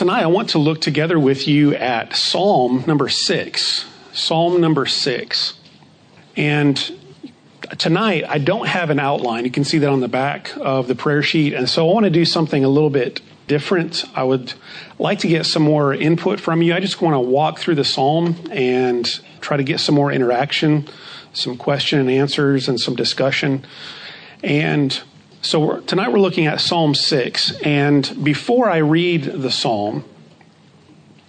Tonight, I want to look together with you at Psalm number six. Psalm number six. And tonight, I don't have an outline. You can see that on the back of the prayer sheet. And so I want to do something a little bit different. I would like to get some more input from you. I just want to walk through the psalm and try to get some more interaction, some question and answers, and some discussion. And so we're, tonight we're looking at Psalm 6. And before I read the psalm,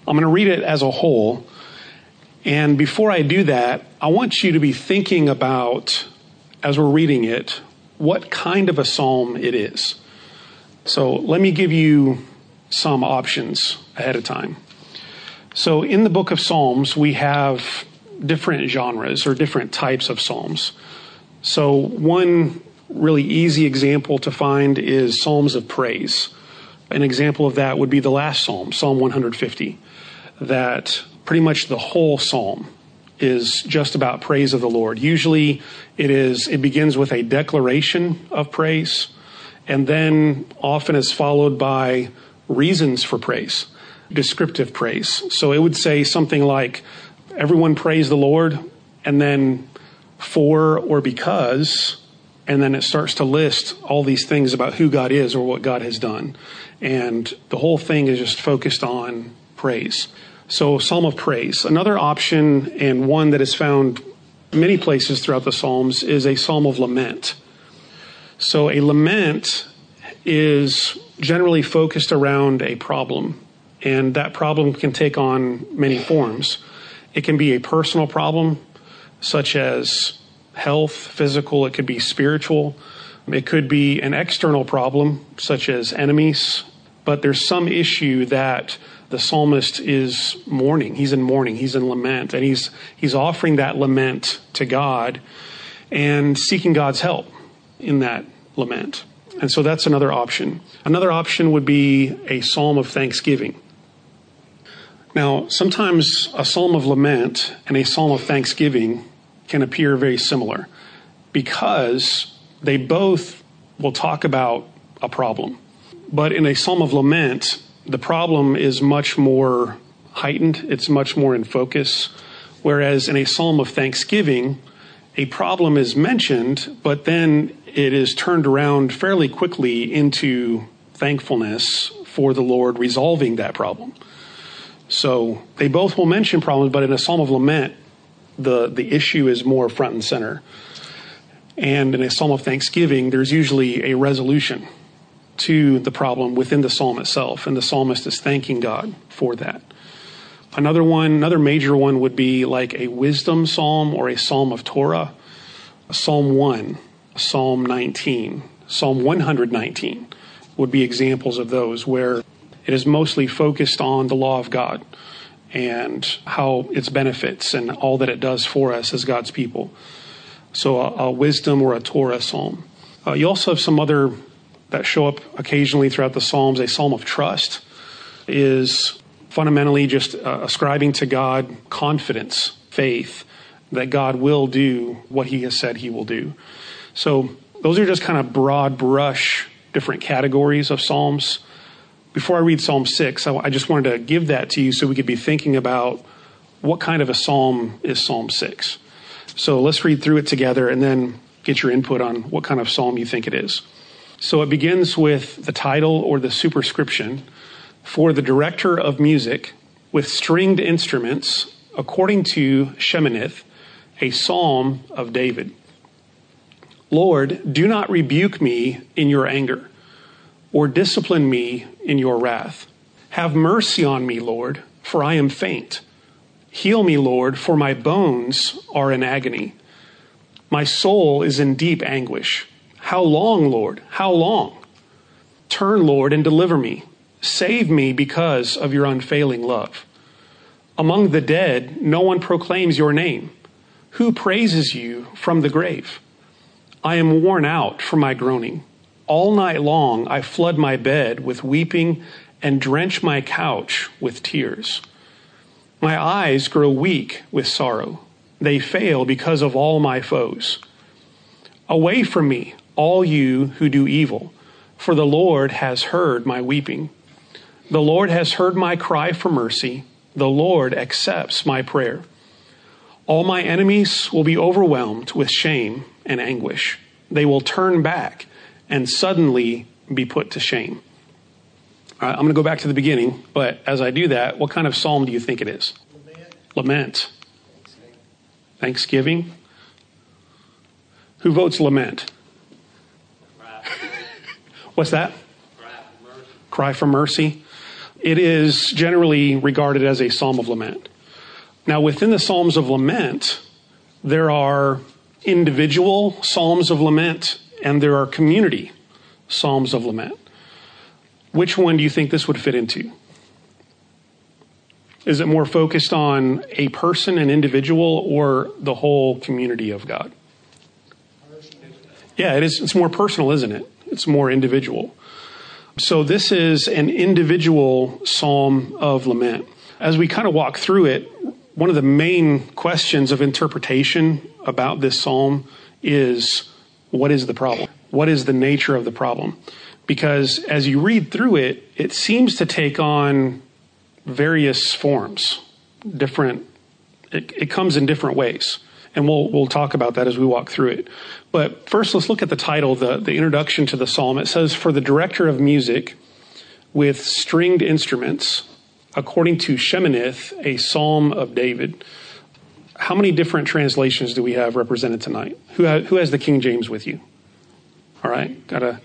I'm going to read it as a whole. And before I do that, I want you to be thinking about, as we're reading it, what kind of a psalm it is. So let me give you some options ahead of time. So in the book of Psalms, we have different genres or different types of psalms. So one really easy example to find is psalms of praise. An example of that would be the last psalm, Psalm 150, that pretty much the whole psalm is just about praise of the Lord. Usually it is it begins with a declaration of praise and then often is followed by reasons for praise, descriptive praise. So it would say something like, everyone praise the Lord, and then for or because, and then it starts to list all these things about who God is or what God has done. And the whole thing is just focused on praise. So, Psalm of Praise. Another option, and one that is found many places throughout the Psalms, is a Psalm of Lament. So a lament is generally focused around a problem, and that problem can take on many forms. It can be a personal problem, such as health, physical, it could be spiritual. It could be an external problem, such as enemies, but there's some issue that the psalmist is mourning. He's in mourning, he's in lament, and he's, he's offering that lament to God and seeking God's help in that lament. And so that's another option. Another option would be a psalm of thanksgiving. Now, sometimes a psalm of lament and a psalm of thanksgiving can appear very similar because they both will talk about a problem. But in a psalm of lament, the problem is much more heightened, it's much more in focus. Whereas in a psalm of thanksgiving, a problem is mentioned, but then it is turned around fairly quickly into thankfulness for the Lord resolving that problem. So they both will mention problems, but in a psalm of lament, the, the issue is more front and center. And in a psalm of thanksgiving, there's usually a resolution to the problem within the psalm itself, and the psalmist is thanking God for that. Another one, another major one would be like a wisdom psalm or a psalm of Torah. Psalm 1, Psalm 19, Psalm 119 would be examples of those where it is mostly focused on the law of God and how its benefits and all that it does for us as God's people. So a, a wisdom or a Torah psalm. Uh, you also have some other that show up occasionally throughout the Psalms. A psalm of trust is fundamentally just uh, ascribing to God confidence, faith that God will do what he has said he will do. So those are just kind of broad brush different categories of Psalms. Before I read Psalm 6, I, I just wanted to give that to you so we could be thinking about what kind of a psalm is Psalm 6. So let's read through it together and then get your input on what kind of psalm you think it is. So it begins with the title or the superscription for the director of music with stringed instruments according to Sheminith, a psalm of David. Lord, do not rebuke me in your anger, or discipline me in your wrath. Have mercy on me, Lord, for I am faint. Heal me, Lord, for my bones are in agony. My soul is in deep anguish. How long, Lord? How long? Turn, Lord, and deliver me. Save me because of your unfailing love. Among the dead, no one proclaims your name. Who praises you from the grave? I am worn out from my groaning. All night long I flood my bed with weeping and drench my couch with tears. My eyes grow weak with sorrow. They fail because of all my foes. Away from me, all you who do evil, for the Lord has heard my weeping. The Lord has heard my cry for mercy. The Lord accepts my prayer. All my enemies will be overwhelmed with shame and anguish. They will turn back and suddenly be put to shame. All right, I'm going to go back to the beginning, but as I do that, what kind of psalm do you think it is? Lament. Lament. Thanksgiving. Who votes lament? What's that? Cry for mercy. It is generally regarded as a psalm of lament. Now, within the psalms of lament, there are individual psalms of lament and there are community psalms of lament. Which one do you think this would fit into? Is it more focused on a person, an individual, or the whole community of God? Yeah, it is. It's more personal, isn't it? It's more individual. So this is an individual psalm of lament. As we kind of walk through it, one of the main questions of interpretation about this psalm is what is the problem? What is the nature of the problem? Because as you read through it, it seems to take on various forms, different, it, it comes in different ways. And we'll, we'll talk about that as we walk through it. But first, let's look at the title, the, the introduction to the psalm. It says, For the director of music with stringed instruments, according to Sheminith, a psalm of David. How many different translations do we have represented tonight? Who, ha- who has the King James with you? All right, got a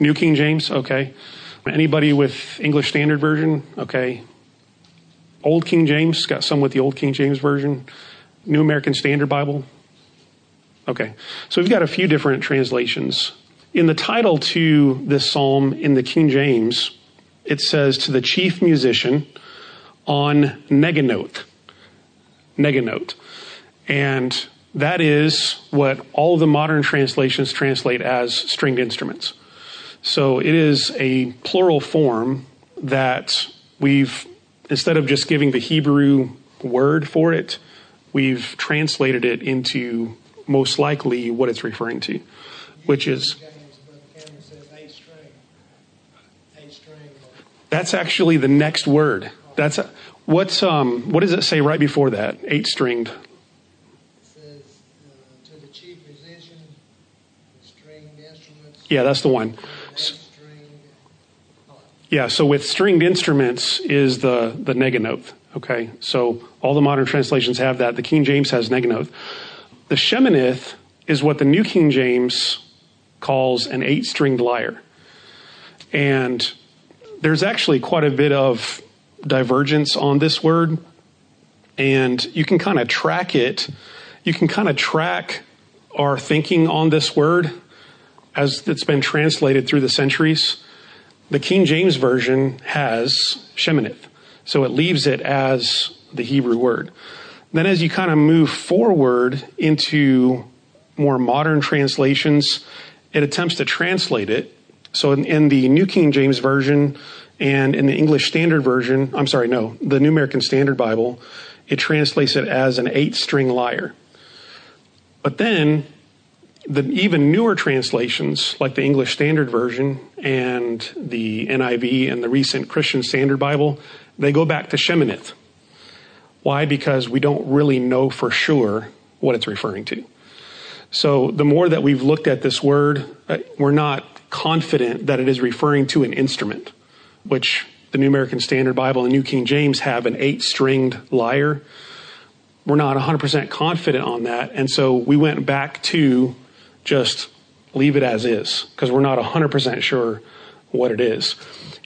New King James? Okay. Anybody with English Standard Version? Okay. Old King James? Got some with the Old King James Version? New American Standard Bible? Okay. So we've got a few different translations. In the title to this psalm in the King James, it says to the chief musician on Neginoth. Neginoth. And that is what all the modern translations translate as stringed instruments. So it is a plural form that we've, instead of just giving the Hebrew word for it, we've translated it into most likely what it's referring to, which is. That's actually the next word. That's a, what's um what does it say right before that? Eight stringed. Yeah, that's the one. Yeah, so with stringed instruments is the, the neginoth. Okay, so all the modern translations have that. The King James has neginoth. The sheminith is what the New King James calls an eight stringed lyre. And there's actually quite a bit of divergence on this word. And you can kind of track it. You can kind of track our thinking on this word as it's been translated through the centuries. The King James Version has Sheminith, so it leaves it as the Hebrew word. Then, as you kind of move forward into more modern translations, it attempts to translate it. So, in, in the New King James Version and in the English Standard Version, I'm sorry, no, the New American Standard Bible, it translates it as an eight string lyre. But then the even newer translations, like the English Standard Version and the NIV and the recent Christian Standard Bible, they go back to Sheminith. Why? Because we don't really know for sure what it's referring to. So the more that we've looked at this word, uh, we're not confident that it is referring to an instrument, which the New American Standard Bible and New King James have an eight stringed lyre. We're not 100% confident on that. And so we went back to just leave it as is because we're not 100% sure what it is.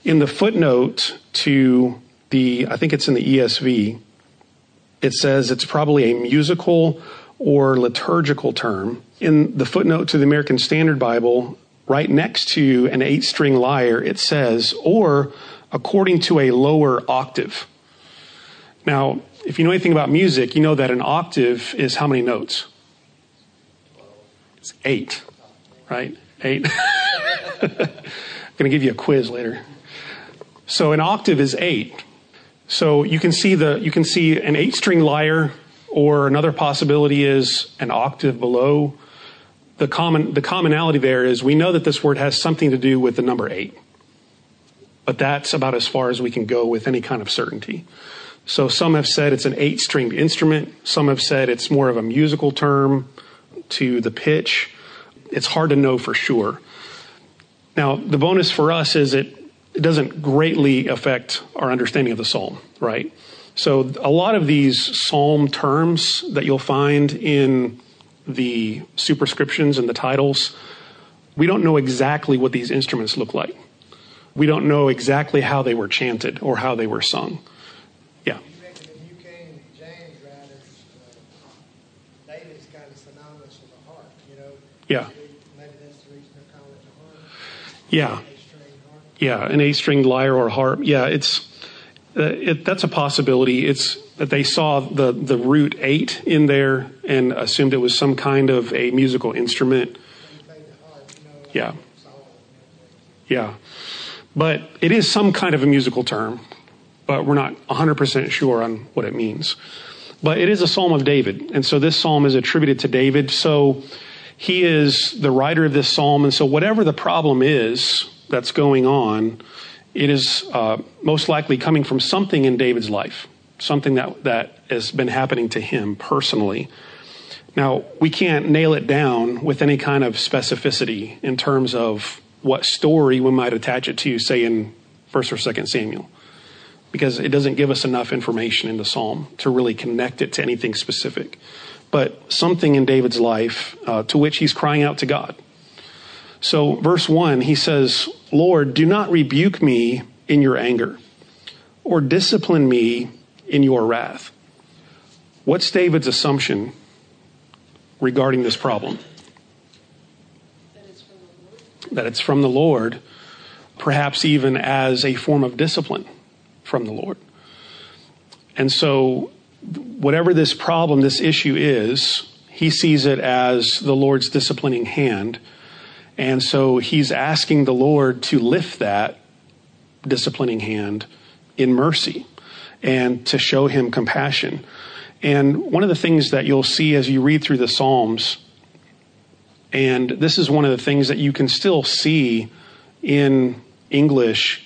In the footnote to the, I think it's in the ESV, it says it's probably a musical or liturgical term. In the footnote to the American Standard Bible, right next to an eight string lyre, it says, or according to a lower octave. Now, if you know anything about music, you know that an octave is how many notes? It's eight, right? Eight. I'm going to give you a quiz later. So an octave is eight. So you can see the you can see an eight string lyre, or another possibility is an octave below. The common the commonality there is we know that this word has something to do with the number eight. but that's about as far as we can go with any kind of certainty. So some have said it's an eight stringed instrument. Some have said it's more of a musical term to the pitch. It's hard to know for sure. Now, the bonus for us is it, it doesn't greatly affect our understanding of the psalm, right? So a lot of these psalm terms that you'll find in the superscriptions and the titles, we don't know exactly what these instruments look like. We don't know exactly how they were chanted or how they were sung. Yeah. You mentioned in New King James writers, uh, David's kind of synonymous with a harp, you know? Yeah. Maybe that's the reason they're calling it a harp, Yeah. a string. Yeah, an A-stringed lyre or harp. Yeah, it's Uh, it, that's a possibility. It's that they saw the the root eight in there and assumed it was some kind of a musical instrument. Yeah. Yeah, but it is some kind of a musical term, but we're not 100% sure on what it means. But it is a psalm of David, and so this psalm is attributed to David. So he is the writer of this psalm, and so whatever the problem is that's going on, it is uh, most likely coming from something in David's life, something that that has been happening to him personally. Now, we can't nail it down with any kind of specificity in terms of what story we might attach it to, say in 1st or 2nd Samuel, because it doesn't give us enough information in the psalm to really connect it to anything specific. But something in David's life uh, to which he's crying out to God. So, verse 1, he says, Lord, do not rebuke me in your anger, or discipline me in your wrath. What's David's assumption regarding this problem? That it's from the Lord, perhaps even as a form of discipline from the Lord. And so, whatever this problem, this issue is, he sees it as the Lord's disciplining hand. And so he's asking the Lord to lift that disciplining hand in mercy and to show him compassion. And one of the things that you'll see as you read through the Psalms, and this is one of the things that you can still see in English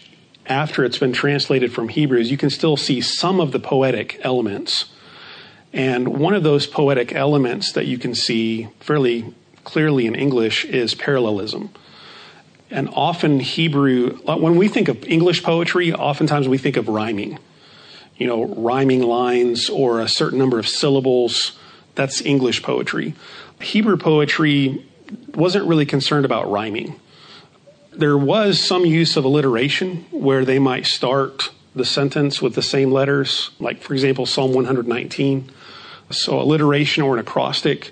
after it's been translated from Hebrews, you can still see some of the poetic elements. And one of those poetic elements that you can see fairly clearly in English is parallelism. And often Hebrew, uh, when we think of English poetry, oftentimes we think of rhyming. You know, rhyming lines or a certain number of syllables. That's English poetry. Hebrew poetry wasn't really concerned about rhyming. There was some use of alliteration where they might start the sentence with the same letters, like, for example, Psalm 119. So, alliteration or an acrostic.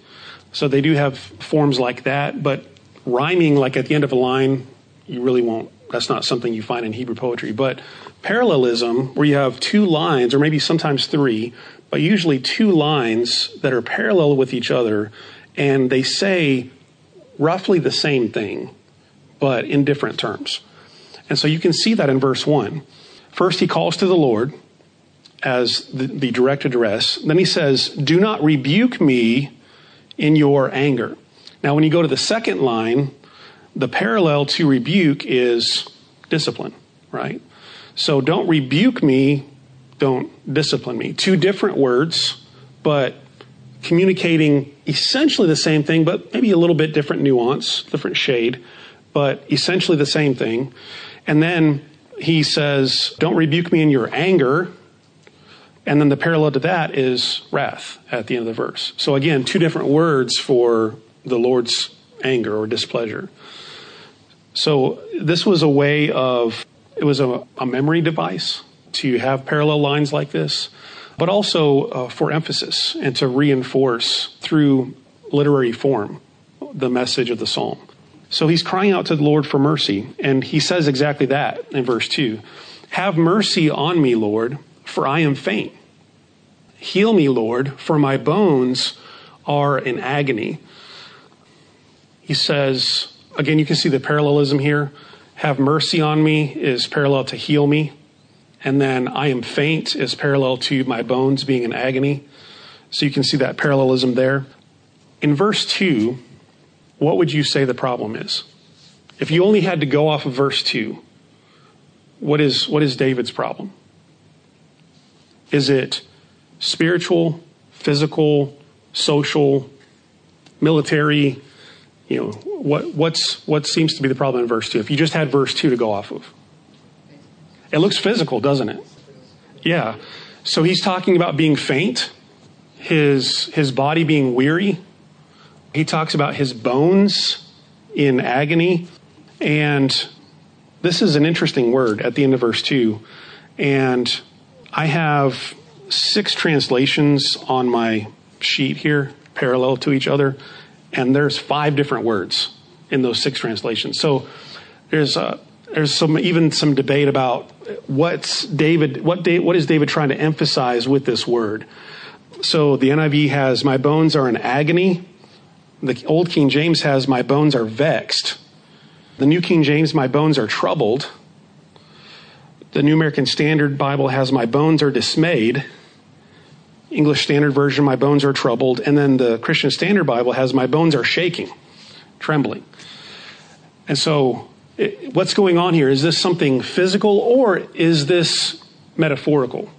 So, they do have forms like that, but rhyming, like at the end of a line, you really won't. That's not something you find in Hebrew poetry. But parallelism, where you have two lines, or maybe sometimes three, but usually two lines that are parallel with each other, and they say roughly the same thing, but in different terms. And so you can see that in verse 1. First, he calls to the Lord as the, the direct address. Then he says, Do not rebuke me in your anger. Now, when you go to the second line, the parallel to rebuke is discipline, right? So don't rebuke me, don't discipline me. Two different words, but communicating essentially the same thing, but maybe a little bit different nuance, different shade, but essentially the same thing. And then he says, Don't rebuke me in your anger. And then the parallel to that is wrath at the end of the verse. So again, two different words for the Lord's anger or displeasure. So this was a way of, it was a, a memory device to have parallel lines like this, but also uh, for emphasis and to reinforce through literary form the message of the psalm. So he's crying out to the Lord for mercy, and he says exactly that in verse 2 Have mercy on me, Lord, for I am faint. Heal me, Lord, for my bones are in agony. He says, again, you can see the parallelism here. Have mercy on me is parallel to heal me. And then I am faint is parallel to my bones being in agony. So you can see that parallelism there. In verse 2, what would you say the problem is? If you only had to go off of verse 2, what is, what is David's problem? Is it spiritual, physical, social, military? You know, what, what's, what seems to be the problem in verse 2? If you just had verse 2 to go off of, it looks physical, doesn't it? Yeah. So he's talking about being faint, his, his body being weary. He talks about his bones in agony. And this is an interesting word at the end of verse 2. And I have six translations on my sheet here, parallel to each other. And there's five different words in those six translations. So there's a, there's some even some debate about what's David what what is David trying to emphasize with this word. So the NIV has my bones are in agony. The Old King James has my bones are vexed. The New King James my bones are troubled. The New American Standard Bible has my bones are dismayed. English Standard Version my bones are troubled and then the Christian Standard Bible has my bones are shaking, trembling. And so what's going on here? Is this something physical or is this metaphorical?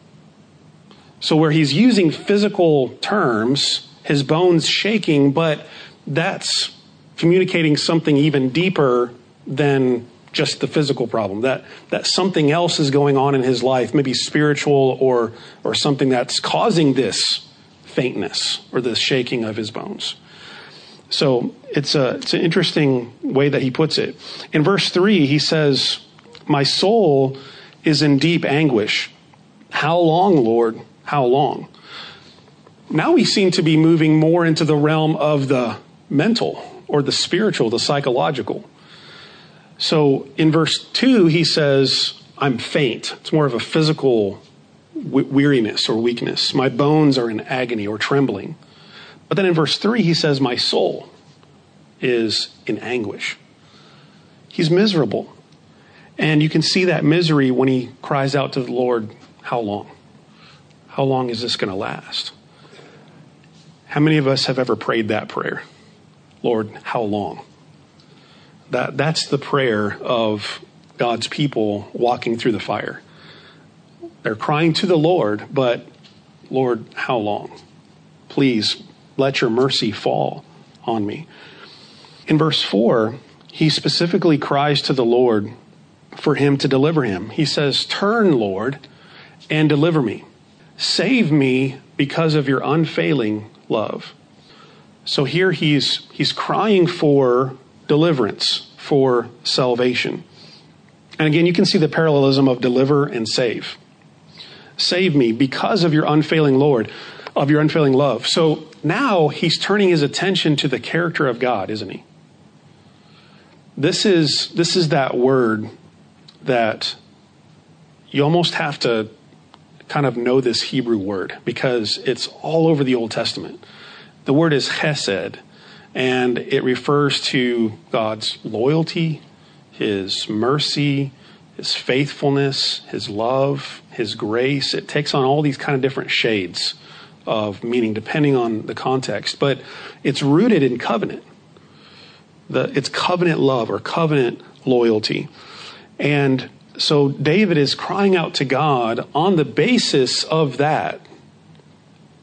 So, where he's using physical terms, his bones shaking, but that's communicating something even deeper than just the physical problem. That, that something else is going on in his life, maybe spiritual or, or something that's causing this faintness or this shaking of his bones. So it's a it's an interesting way that he puts it. In verse three, he says, "My soul is in deep anguish. How long, Lord? How long?" Now we seem to be moving more into the realm of the mental or the spiritual, the psychological. So in verse 2, he says, I'm faint. It's more of a physical weariness or weakness. My bones are in agony or trembling. But then in verse 3, he says, My soul is in anguish. He's miserable. And you can see that misery when he cries out to the Lord, How long? How long is this going to last? How many of us have ever prayed that prayer? Lord, how long? That, that's the prayer of God's people walking through the fire. They're crying to the Lord, but Lord, how long? Please let your mercy fall on me. In verse 4, he specifically cries to the Lord for him to deliver him. He says, Turn, Lord, and deliver me. Save me because of your unfailing love. So here he's, he's crying for deliverance, for salvation. And again, you can see the parallelism of deliver and save. Save me because of your unfailing Lord of your unfailing love. So now he's turning his attention to the character of God, isn't he? This is this is that word that you almost have to kind of know this Hebrew word because it's all over the Old Testament. The word is chesed, and it refers to God's loyalty, his mercy, his faithfulness, his love, his grace. It takes on all these kind of different shades of meaning depending on the context, but it's rooted in covenant. The, it's covenant love or covenant loyalty. And so David is crying out to God on the basis of that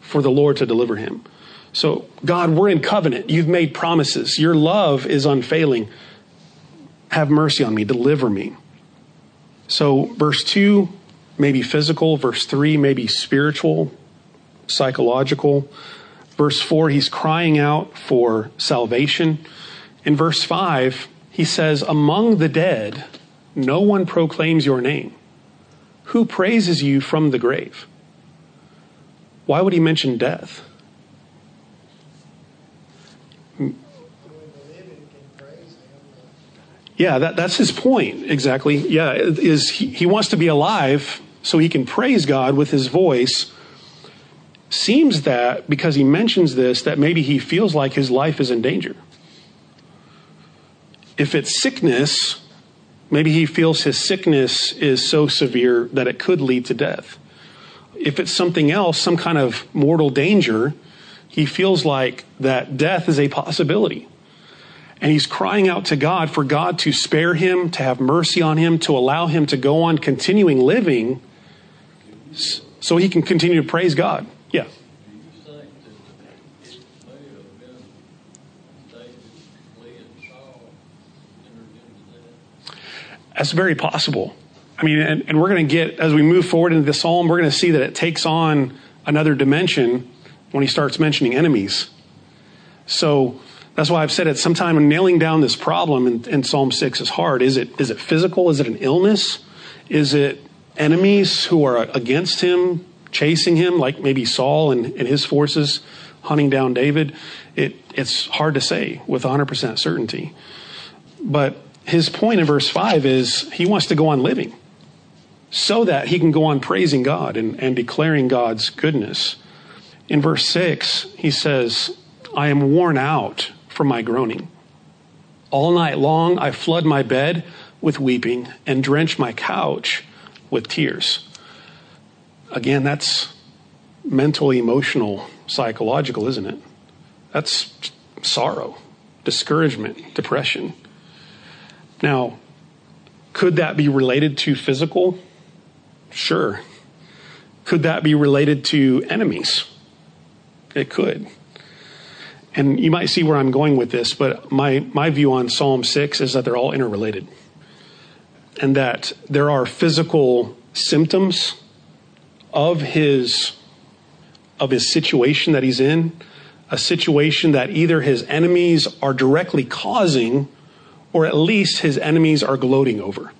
for the Lord to deliver him. So, God, we're in covenant. You've made promises. Your love is unfailing. Have mercy on me. Deliver me. So, verse 2, maybe physical. Verse 3, maybe spiritual psychological. Verse 4, he's crying out for salvation. In verse 5, he says, Among the dead, no one proclaims your name. Who praises you from the grave? Why would he mention death? Yeah, that, that's his point, exactly. Yeah, is he, he wants to be alive so he can praise God with his voice seems that because he mentions this, that maybe he feels like his life is in danger. If it's sickness, maybe he feels his sickness is so severe that it could lead to death. If it's something else, some kind of mortal danger, he feels like that death is a possibility. And he's crying out to God for God to spare him, to have mercy on him, to allow him to go on continuing living so he can continue to praise God. Yeah. That's very possible. I mean, and, and we're going to get, as we move forward into the psalm, we're going to see that it takes on another dimension when he starts mentioning enemies. So that's why I've said it sometime nailing down this problem in, in Psalm 6 is hard. Is it, is it physical? Is it an illness? Is it enemies who are against him, chasing him, like maybe Saul and, and his forces hunting down David? It, it's hard to say with 100% certainty. But his point in verse 5 is he wants to go on living so that he can go on praising God and, and declaring God's goodness. In verse 6, he says, I am worn out from my groaning. All night long I flood my bed with weeping and drench my couch with tears. Again, that's mental, emotional, psychological, isn't it? That's sorrow, discouragement, depression. Now, could that be related to physical? Sure. Could that be related to enemies? It could. And you might see where I'm going with this, but my, my view on Psalm 6 is that they're all interrelated. And that there are physical symptoms of his, of his situation that he's in, a situation that either his enemies are directly causing or at least his enemies are gloating over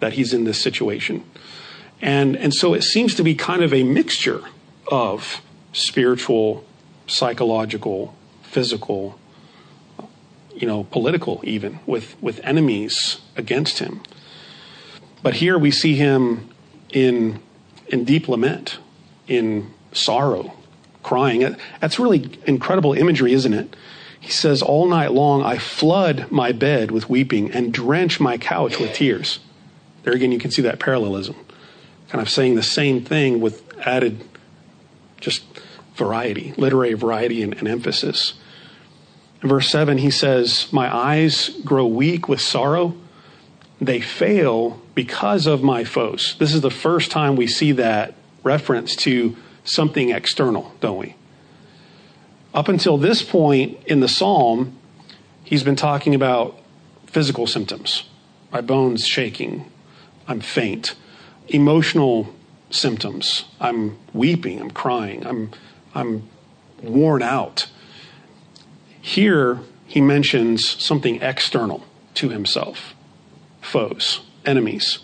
that he's in this situation. And, and so it seems to be kind of a mixture of spiritual, psychological, physical, you know, political even, with, with enemies against him. But here we see him in, in deep lament, in sorrow, crying. That's really incredible imagery, isn't it? He says, All night long I flood my bed with weeping and drench my couch with tears. There again, you can see that parallelism. Kind of saying the same thing with added just variety, literary variety and, and emphasis. In verse 7, he says, My eyes grow weak with sorrow. They fail because of my foes. This is the first time we see that reference to something external, don't we? Up until this point in the psalm, he's been talking about physical symptoms my bones shaking, I'm faint, emotional symptoms, I'm weeping, I'm crying, I'm, I'm worn out. Here, he mentions something external to himself foes, enemies.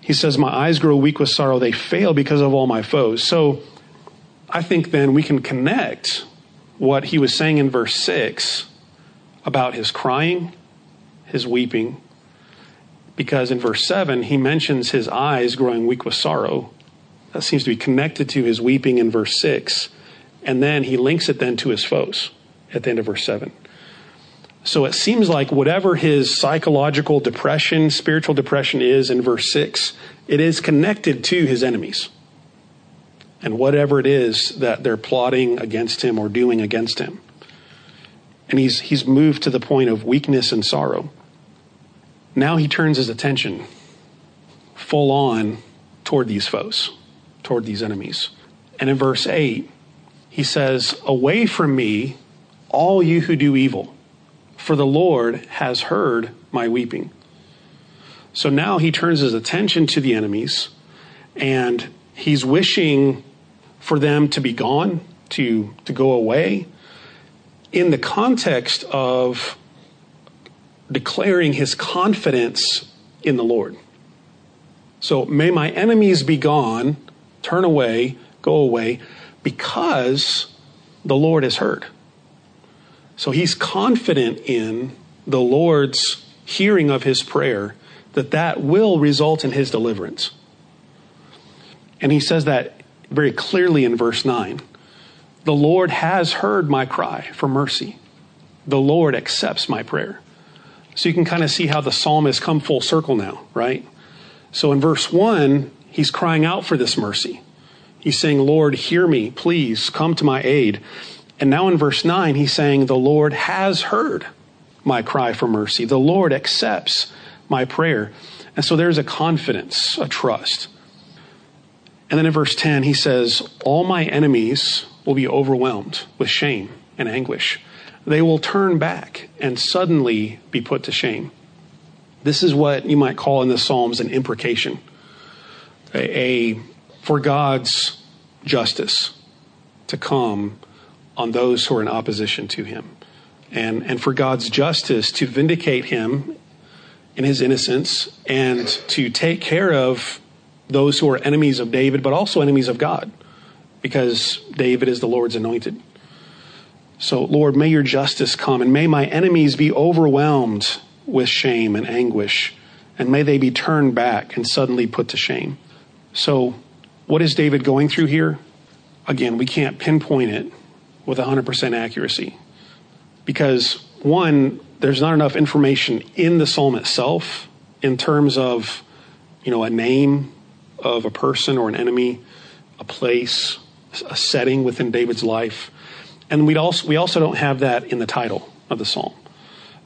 He says, My eyes grow weak with sorrow. They fail because of all my foes. So I think then we can connect what he was saying in verse 6 about his crying, his weeping, because in verse 7 he mentions his eyes growing weak with sorrow. Seems to be connected to his weeping in verse 6. And then he links it then to his foes at the end of verse 7. So it seems like whatever his psychological depression, spiritual depression is in verse 6, it is connected to his enemies and whatever it is that they're plotting against him or doing against him. And he's, he's moved to the point of weakness and sorrow. Now he turns his attention full on toward these foes, toward these enemies. And in verse 8, he says, Away from me, all you who do evil, for the Lord has heard my weeping. So now he turns his attention to the enemies and he's wishing for them to be gone, to, to go away, in the context of declaring his confidence in the Lord. So may my enemies be gone, turn away, go away, because the Lord has heard. So he's confident in the Lord's hearing of his prayer that that will result in his deliverance. And he says that very clearly in verse 9. The Lord has heard my cry for mercy. The Lord accepts my prayer. So you can kind of see how the psalm has come full circle now, right? So in verse 1, he's crying out for this mercy. He's saying, Lord, hear me, please come to my aid. And now in verse 9, he's saying, The Lord has heard my cry for mercy. The Lord accepts my prayer. And so there's a confidence, a trust. And then in verse 10, he says, All my enemies will be overwhelmed with shame and anguish. They will turn back and suddenly be put to shame. This is what you might call in the Psalms an imprecation, a, a for God's justice to come on those who are in opposition to him, and, and for God's justice to vindicate him in his innocence and to take care of those who are enemies of David, but also enemies of God, because David is the Lord's anointed. So, Lord, may your justice come, and may my enemies be overwhelmed with shame and anguish, and may they be turned back and suddenly put to shame. So, what is David going through here? Again, we can't pinpoint it with 100% accuracy because, one, there's not enough information in the psalm itself in terms of, you know, a name of a person or an enemy, a place, a setting within David's life. And we also, we also don't have that in the title of the psalm.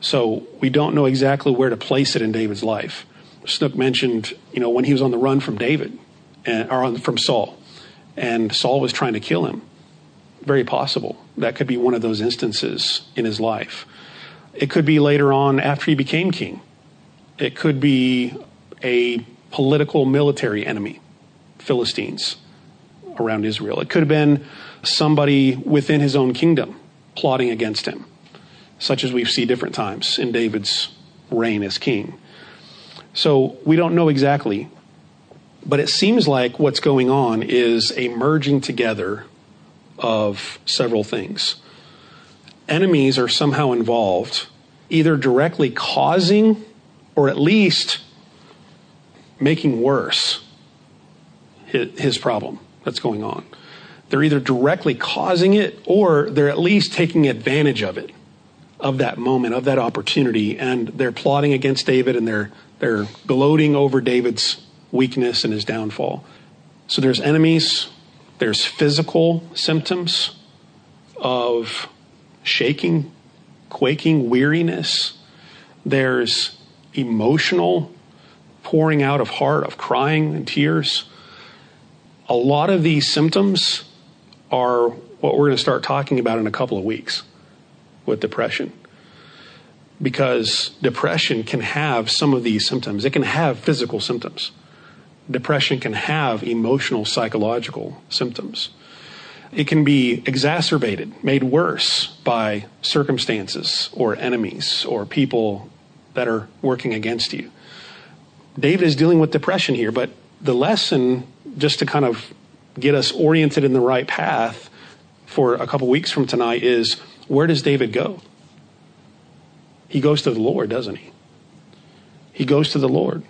So we don't know exactly where to place it in David's life. Snook mentioned, you know, when he was on the run from David, and, or from Saul, and Saul was trying to kill him. Very possible. That could be one of those instances in his life. It could be later on after he became king. It could be a political military enemy, Philistines around Israel. It could have been somebody within his own kingdom plotting against him, such as we see different times in David's reign as king. So we don't know exactly, but it seems like what's going on is a merging together of several things. Enemies are somehow involved, either directly causing or at least making worse his problem that's going on. They're either directly causing it or they're at least taking advantage of it, of that moment, of that opportunity, and they're plotting against David and they're they're gloating over David's weakness and his downfall. So there's enemies, there's physical symptoms of shaking, quaking, weariness. There's emotional pouring out of heart, of crying and tears. A lot of these symptoms are what we're going to start talking about in a couple of weeks with depression. Because depression can have some of these symptoms, it can have physical symptoms. Depression can have emotional, psychological symptoms. It can be exacerbated, made worse by circumstances or enemies or people that are working against you. David is dealing with depression here, but the lesson, just to kind of get us oriented in the right path for a couple weeks from tonight, is where does David go? He goes to the Lord, doesn't he? He goes to the Lord.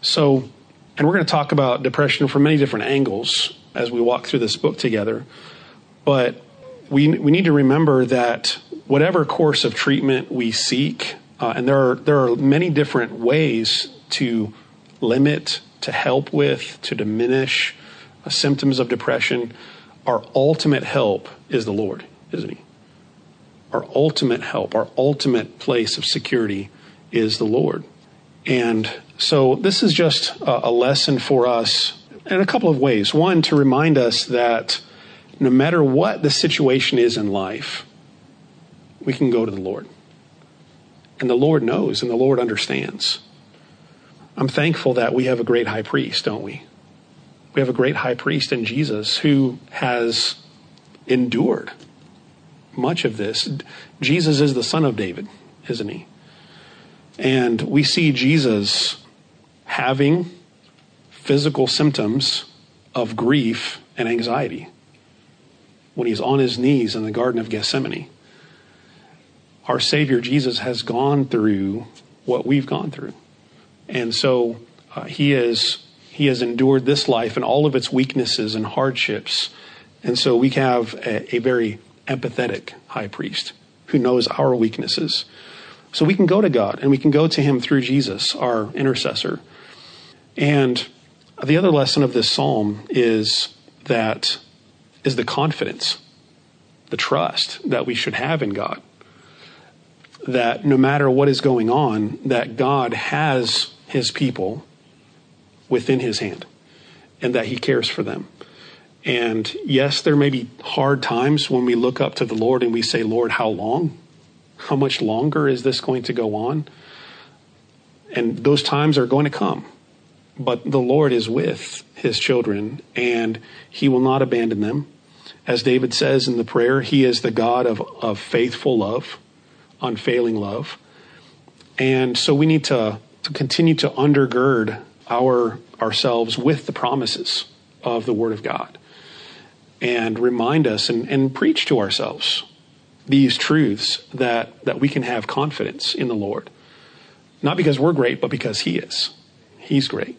So, and we're going to talk about depression from many different angles as we walk through this book together. But we, we need to remember that whatever course of treatment we seek, uh, and there are, there are many different ways to limit, to help with, to diminish uh, symptoms of depression, our ultimate help is the Lord, isn't He? Our ultimate help, our ultimate place of security is the Lord. And so this is just a, lesson for us in a couple of ways. One, to remind us that no matter what the situation is in life, we can go to the Lord. And the Lord knows and the Lord understands. I'm thankful that we have a great high priest, don't we? We have a great high priest in Jesus who has endured much of this. Jesus is the son of David, isn't he? And we see Jesus having physical symptoms of grief and anxiety when he's on his knees in the Garden of Gethsemane. Our Savior Jesus has gone through what we've gone through. And so uh, he is he has endured this life and all of its weaknesses and hardships. And so we have a, a very empathetic high priest who knows our weaknesses. So we can go to God and we can go to him through Jesus, our intercessor. And the other lesson of this psalm is that is the confidence the trust that we should have in God. That no matter what is going on, that God has his people within his hand and that he cares for them. And yes, there may be hard times when we look up to the Lord and we say, Lord, how long? How much longer is this going to go on? And those times are going to come. But the Lord is with his children and he will not abandon them. As David says in the prayer, he is the God of, of faithful love, unfailing love. And so we need to, to continue to undergird our ourselves with the promises of the Word of God and remind us and, and preach to ourselves these truths that, that we can have confidence in the Lord. Not because we're great, but because He is. He's great.